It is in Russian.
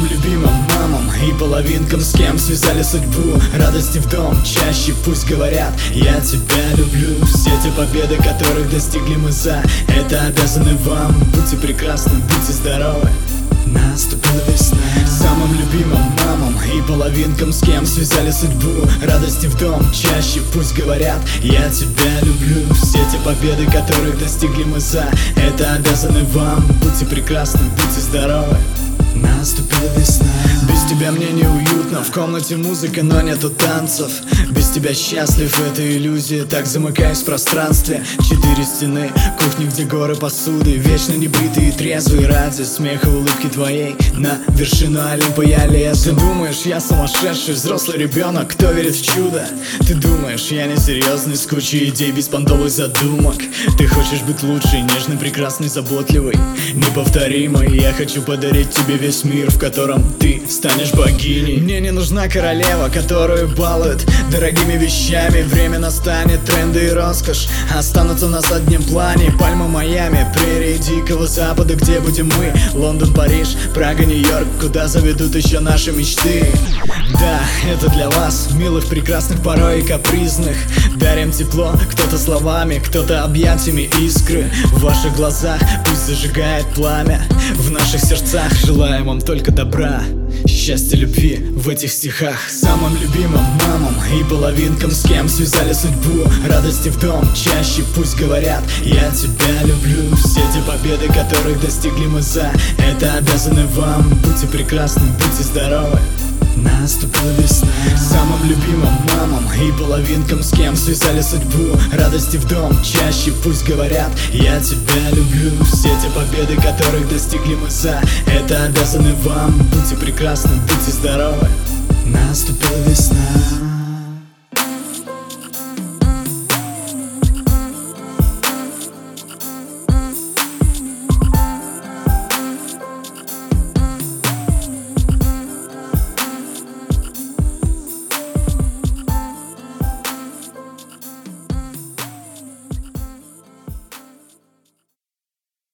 Самым любимым мамам и половинкам, с кем связали судьбу. Радости в дом чаще пусть говорят Я тебя люблю Все те победы, которых достигли мы за Это обязаны вам. Будьте прекрасны, будьте здоровы. Наступила весна. Самым любимым мамам и половинкам, с кем связали судьбу. Радости в дом чаще пусть говорят Я тебя люблю Все те победы, которых достигли мы за Это обязаны вам. Будьте прекрасны, будьте здоровы Наступила весна. Без тебя мне неуютно В комнате музыка, но нету танцев. Без тебя счастлив, это иллюзия. Так замыкаюсь в пространстве. Четыре стены, кухни, где горы посуды. Вечно небритый и трезвый Ради смеха улыбки твоей. На вершину Олимпа я лез Ты думаешь, я сумасшедший взрослый ребенок. Кто верит в чудо? Ты думаешь, я не серьезный С кучей идей, без понтовых задумок. Ты хочешь быть лучшей, нежной, прекрасной, заботливой. Неповторимой. Я хочу подарить тебе весь мир, в котором ты станешь богиней. Мне не нужна королева, которую балуют дорогими вещами. Время настанет, тренды и роскошь останутся на заднем плане. Пальма Майами, прерии Дикого Запада, где будем мы? Лондон, Париж, Прага, Нью-Йорк, куда заведут еще наши мечты? Да, это для вас, милых, прекрасных, порой и капризных. Дарим тепло, кто-то словами, кто-то объятиями искры. В ваших глазах пусть зажигает пламя В наших сердцах желаем вам только добра Счастья, любви в этих стихах. Самым любимым мамам и половинкам С кем связали судьбу. Радости в дом чаще пусть говорят. Я тебя люблю Все те победы, которых достигли мы за Это обязаны вам. Будьте прекрасны, будьте здоровы Наступила весна. Самым любимым мамам и половинкам С кем связали судьбу. Радости в дом чаще пусть говорят Я тебя люблю Все те победы, которых достигли мы за Это обязаны вам. Будьте прекрасны, будьте здоровы. Наступила весна